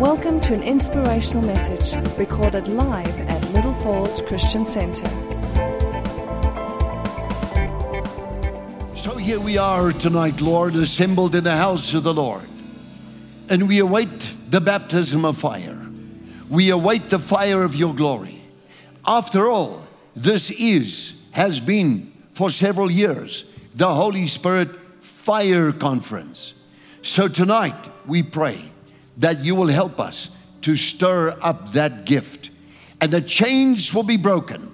Welcome to an inspirational message recorded live at Little Falls Christian Center. So here we are tonight, Lord, assembled in the house of the Lord. And we await the baptism of fire. We await the fire of your glory. After all, this is, has been for several years, the Holy Spirit Fire Conference. So tonight, we pray that you will help us to stir up that gift and the chains will be broken.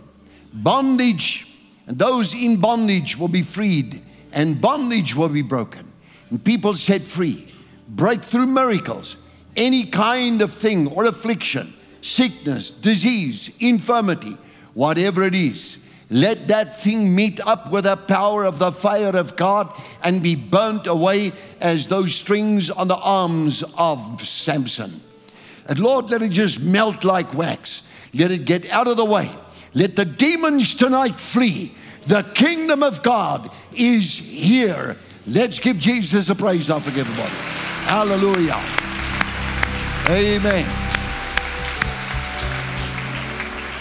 Bondage, and those in bondage will be freed, and bondage will be broken, and people set free. Breakthrough miracles, any kind of thing or affliction, sickness, disease, infirmity, whatever it is. Let that thing meet up with the power of the fire of God and be burnt away as those strings on the arms of Samson. And Lord, let it just melt like wax. Let it get out of the way. Let the demons tonight flee. The kingdom of God is here. Let's give Jesus a praise. Forgive everybody. Hallelujah. Amen.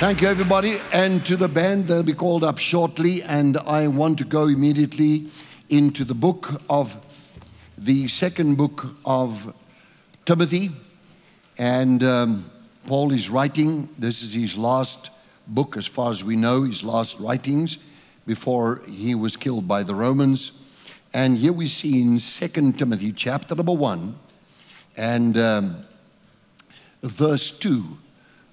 Thank you, everybody. And to the band, they'll be called up shortly. And I want to go immediately into the book of the second book of Timothy. And um, Paul is writing, this is his last book, as far as we know, his last writings before he was killed by the Romans. And here we see in Second Timothy, chapter number 1, and um, verse 2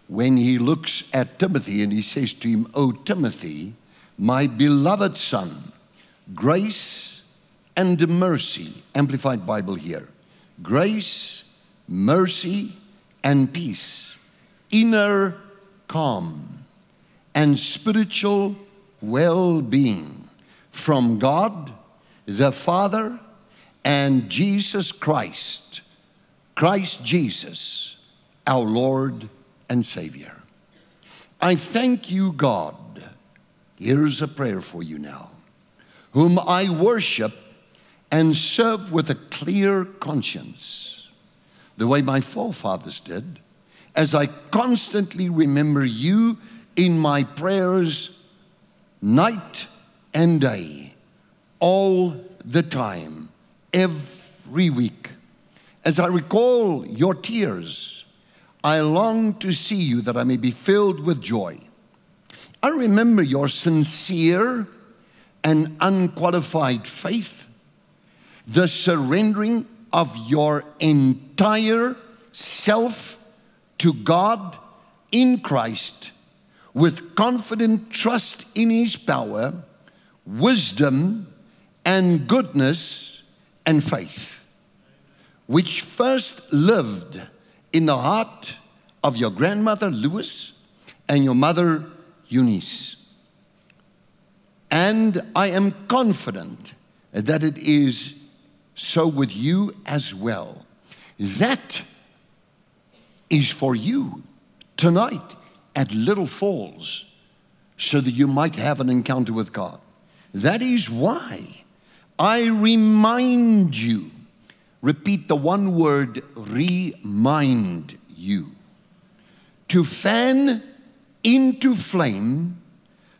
when he looks at Timothy and he says to him, O Timothy, my beloved son, grace and mercy, Amplified Bible here, grace, mercy, and peace, inner calm, and spiritual well being from God the Father and Jesus Christ, Christ Jesus, our Lord and Savior. I thank you, God. Here's a prayer for you now, whom I worship and serve with a clear conscience, the way my forefathers did, as I constantly remember you in my prayers night and day, all the time, every week. As I recall your tears, I long to see you that I may be filled with joy. I remember your sincere and unqualified faith, the surrendering of your entire self to God in Christ with confident trust in His power, wisdom, and goodness and faith, which first lived in the heart of your grandmother, Lois, and your mother, Eunice. And I am confident that it is so with you as well. That is for you tonight at Little Falls so that you might have an encounter with God. That is why I remind you repeat the one word remind you to fan into flame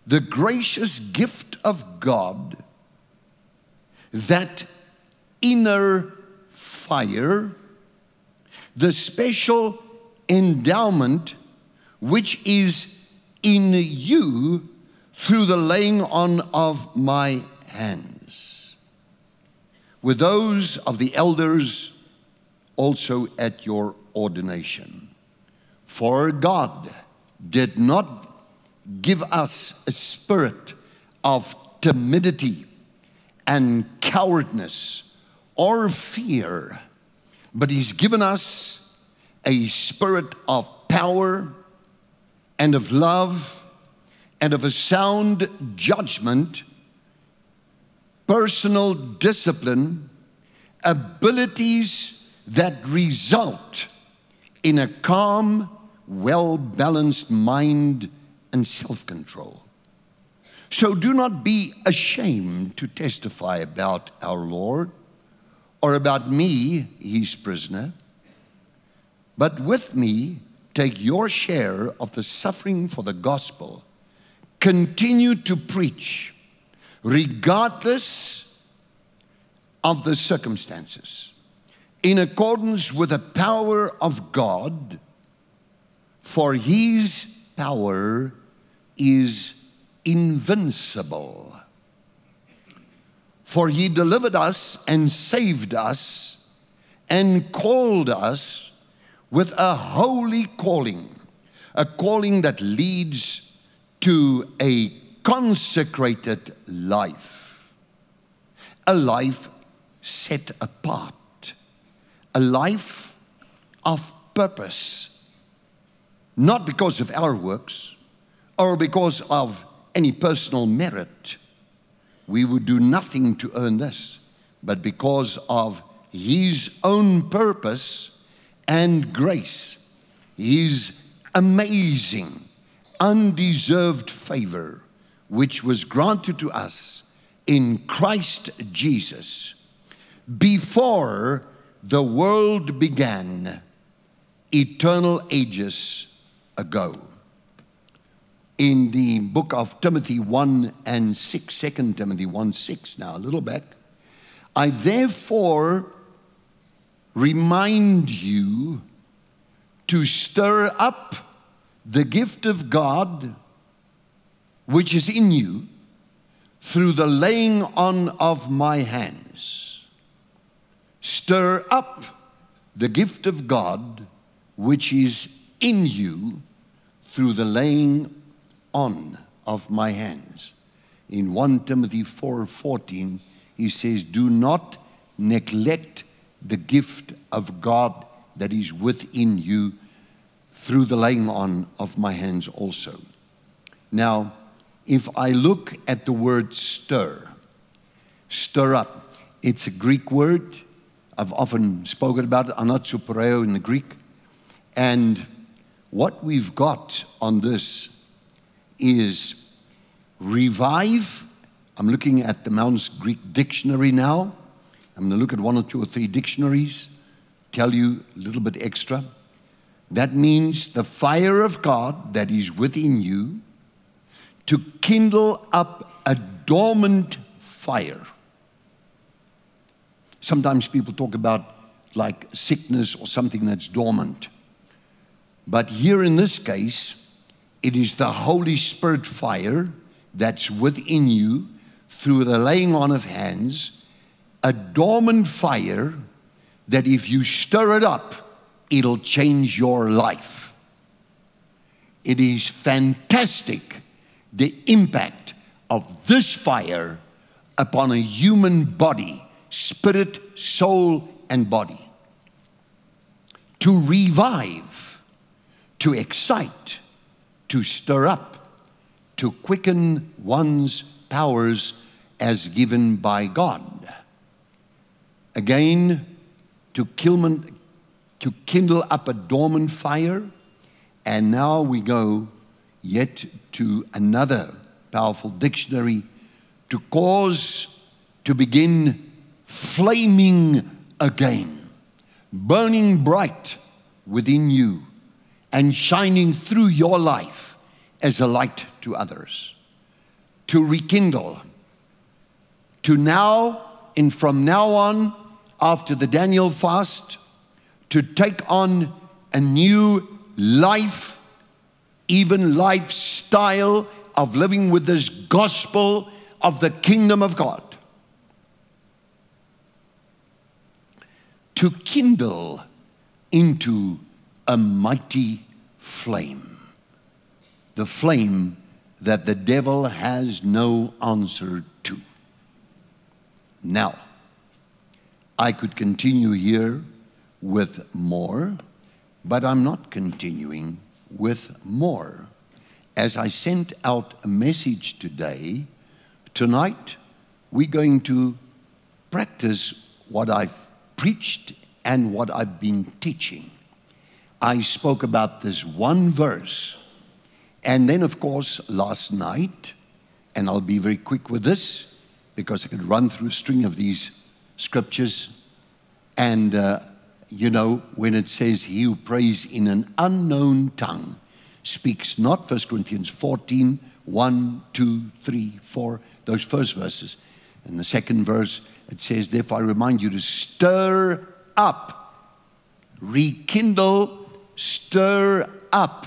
the gracious gift of God, that inner fire, the special endowment which is in you through the laying on of my hands. With those of the elders also at your ordination. For God did not give us a spirit of timidity and cowardness or fear, but He's given us a spirit of power and of love and of a sound judgment, personal discipline, abilities that result in a calm, well balanced mind and self control. So do not be ashamed to testify about our Lord or about me, his prisoner. but with me take your share of the suffering for the gospel. Continue to preach, regardless of the circumstances, in accordance with the power of God, for his power is invincible. For he delivered us and saved us and called us with a holy calling, a calling that leads to a consecrated life, a life set apart, a life of purpose, not because of our works or because of any personal merit. We would do nothing to earn this, but because of His own purpose and grace, His amazing, undeserved favor, which was granted to us in Christ Jesus before the world began, eternal ages ago. In the book of Timothy 1 and 6, 2 Timothy 1 6, now a little back, I therefore remind you to stir up the gift of God which is in you through the laying on of my hands. Stir up the gift of God which is in you through the laying on of my hands. In 1 Timothy 4:14 he says do not neglect the gift of God that is within you through the laying on of my hands also. Now, if I look at the word stir, stir up, it's a Greek word. I've often spoken about it, anazopureo in the Greek. And what we've got on this is revive. I'm looking at the Mounce Greek dictionary now. I'm going to look at one or two or three dictionaries, tell you a little bit extra. That means the fire of God that is within you to kindle up a dormant fire. Sometimes people talk about like sickness or something that's dormant. But here in this case, it is the Holy Spirit fire that's within you through the laying on of hands a dormant fire that if you stir it up, it'll change your life. It is fantastic the impact of this fire upon a human body, spirit, soul, and body. To revive, to excite, to stir up, to quicken one's powers as given by God again to, kill, to kindle up a dormant fire. And now we go yet to another powerful dictionary to cause to begin flaming again, burning bright within you and shining through your life as a light to others. To rekindle, to now and from now on after the Daniel fast to take on a new life, even lifestyle of living with this gospel of the kingdom of God. To kindle into a mighty flame, the flame that the devil has no answer to. Now, I could continue here with more, but I'm not continuing with more. As I sent out a message today, tonight we're going to practice what I've preached and what I've been teaching. I spoke about this one verse. And then, of course, last night, and I'll be very quick with this because I could run through a string of these scriptures. And uh, you know, when it says he who prays in an unknown tongue speaks not 1 Corinthians 14, 1, 2, 3, 4, those first verses. In the second verse, it says, Therefore I remind you to stir up, rekindle, stir up.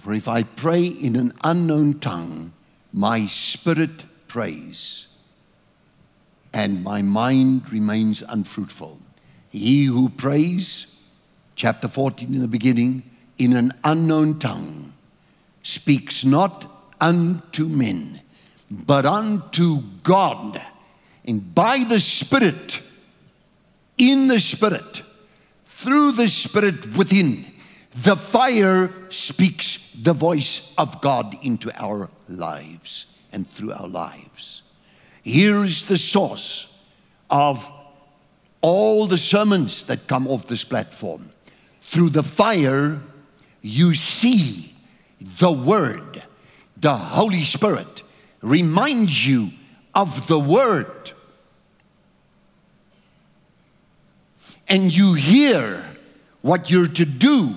For if I pray in an unknown tongue, my spirit prays, and my mind remains unfruitful. He who prays, chapter 14 in the beginning, in an unknown tongue, speaks not unto men, but unto God. And by the Spirit, in the Spirit, through the Spirit within, the fire speaks the voice of God into our lives and through our lives. Here is the source of all the sermons that come off this platform. Through the fire, you see the Word. The Holy Spirit reminds you of the Word. And you hear what you're to do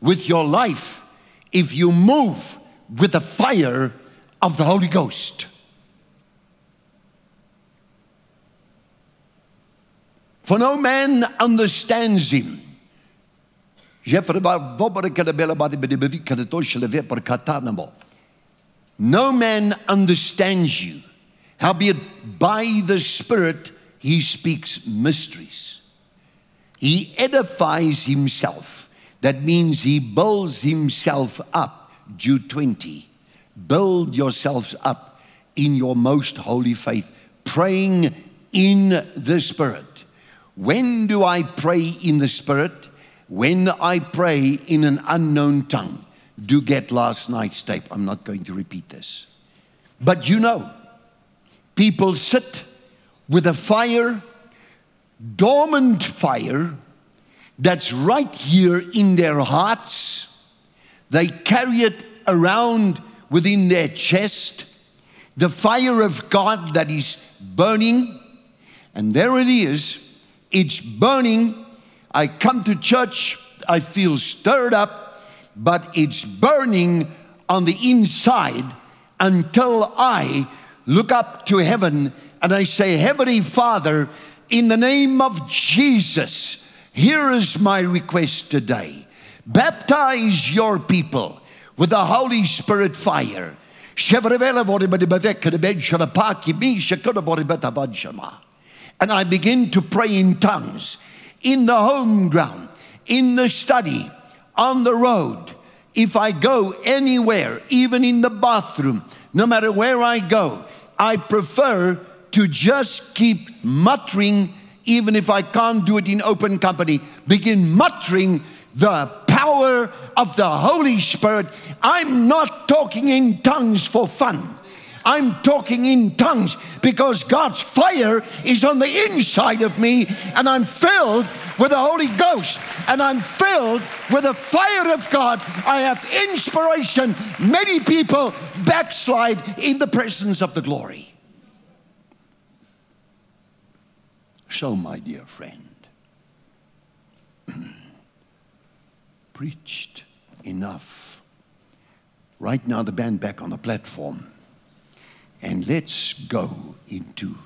with your life if you move with the fire of the Holy Ghost. For no man understands him. No man understands you. Howbeit, by the Spirit, he speaks mysteries. He edifies himself. That means he builds himself up. Jude 20. Build yourselves up in your most holy faith, praying in the Spirit. When do I pray in the Spirit? When I pray in an unknown tongue. Do get last night's tape. I'm not going to repeat this. But you know, people sit with a fire, dormant fire, that's right here in their hearts. They carry it around within their chest, the fire of God that is burning. And there it is, it's burning. I come to church, I feel stirred up, but it's burning on the inside until I look up to heaven and I say, Heavenly Father, in the name of Jesus, here is my request today. Baptize your people with the Holy Spirit fire. And I begin to pray in tongues in the home ground, in the study, on the road. If I go anywhere, even in the bathroom, no matter where I go, I prefer to just keep muttering, even if I can't do it in open company, begin muttering the power of the Holy Spirit. I'm not talking in tongues for fun. I'm talking in tongues because God's fire is on the inside of me and I'm filled with the Holy Ghost and I'm filled with the fire of God. I have inspiration. Many people backslide in the presence of the glory. So, my dear friend, preached enough. Right now, the band back on the platform. And let's go into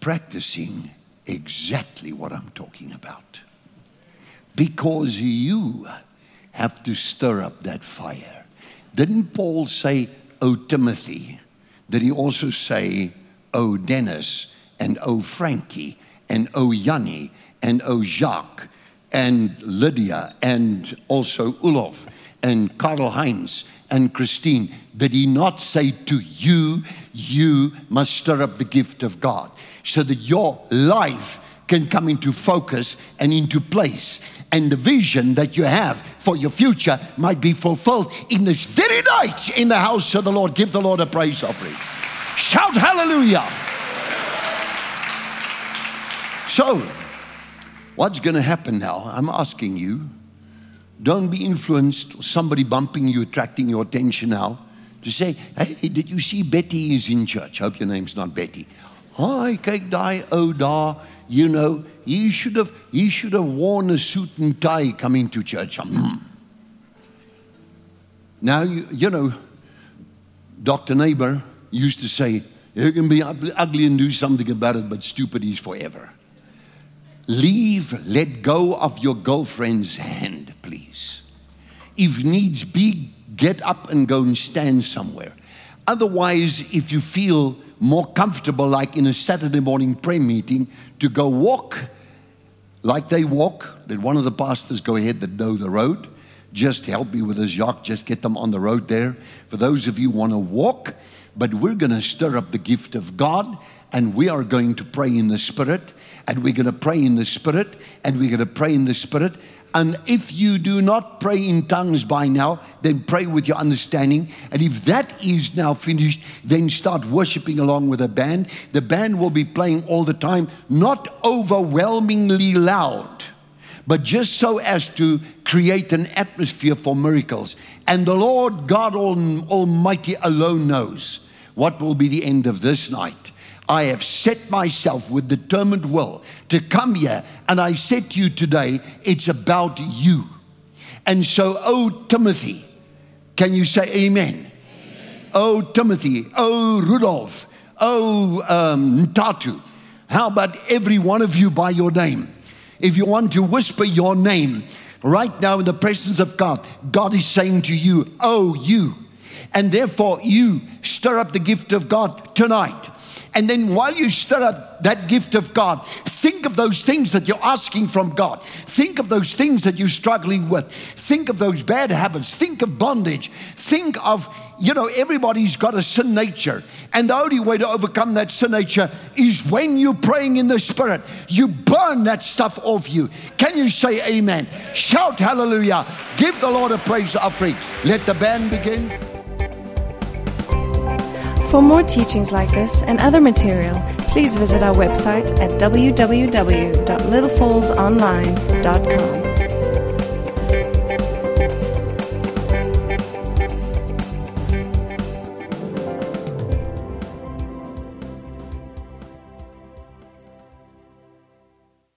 practicing exactly what I'm talking about. Because you have to stir up that fire. Didn't Paul say, Oh, Timothy? Did he also say, Oh, Dennis, and Oh, Frankie, and Oh, Yanni, and Oh, Jacques, and Lydia, and also Ulof, and Karl Heinz, and Christine? Did he not say to you, you must stir up the gift of God so that your life can come into focus and into place? And the vision that you have for your future might be fulfilled in this very night in the house of the Lord. Give the Lord a praise offering. Shout hallelujah. So, what's going to happen now? I'm asking you don't be influenced, somebody bumping you, attracting your attention now, to say, hey, did you see Betty is in church? Hope your name's not Betty. Hi, kyk daai ou daar, you know, he should have, he should have worn a suit and tie coming to church. Hmm. Now, you, you know, Dr. Neighbor used to say, you can be ugly and do something about it, but stupid is forever. Leave, let go of your girlfriend's hand, please. If needs be, get up and go and stand somewhere. Otherwise, if you feel more comfortable, like in a Saturday morning prayer meeting, to go walk like they walk, let one of the pastors go ahead that know the road. Just help me with this, Jacques. Just get them on the road there. For those of you want to walk, but we're going to stir up the gift of God and we are going to pray in the Spirit and we're going to pray in the Spirit and we're going to pray in the Spirit and if you do not pray in tongues by now, then pray with your understanding. And if that is now finished, then start worshiping along with the band. The band will be playing all the time, not overwhelmingly loud, but just so as to create an atmosphere for miracles. And the Lord God Almighty alone knows what will be the end of this night. I have set myself with determined will to come here, and I said to you today, it's about you. And so, oh, Timothy, can you say amen? amen. Oh, Timothy, oh, Rudolph, oh, um, Tatu, how about every one of you by your name? If you want to whisper your name right now in the presence of God, God is saying to you, oh, you. And therefore, you stir up the gift of God tonight and then while you stir up that gift of God, think of those things that you're asking from God. Think of those things that you're struggling with. Think of those bad habits. Think of bondage. Think of, you know, everybody's got a sin nature. And the only way to overcome that sin nature is when you're praying in the Spirit. You burn that stuff off you. Can you say amen? Shout hallelujah. Give the Lord a praise offering. Let the band begin. For more teachings like this and other material, please visit our website at www.littlefallsonline.com.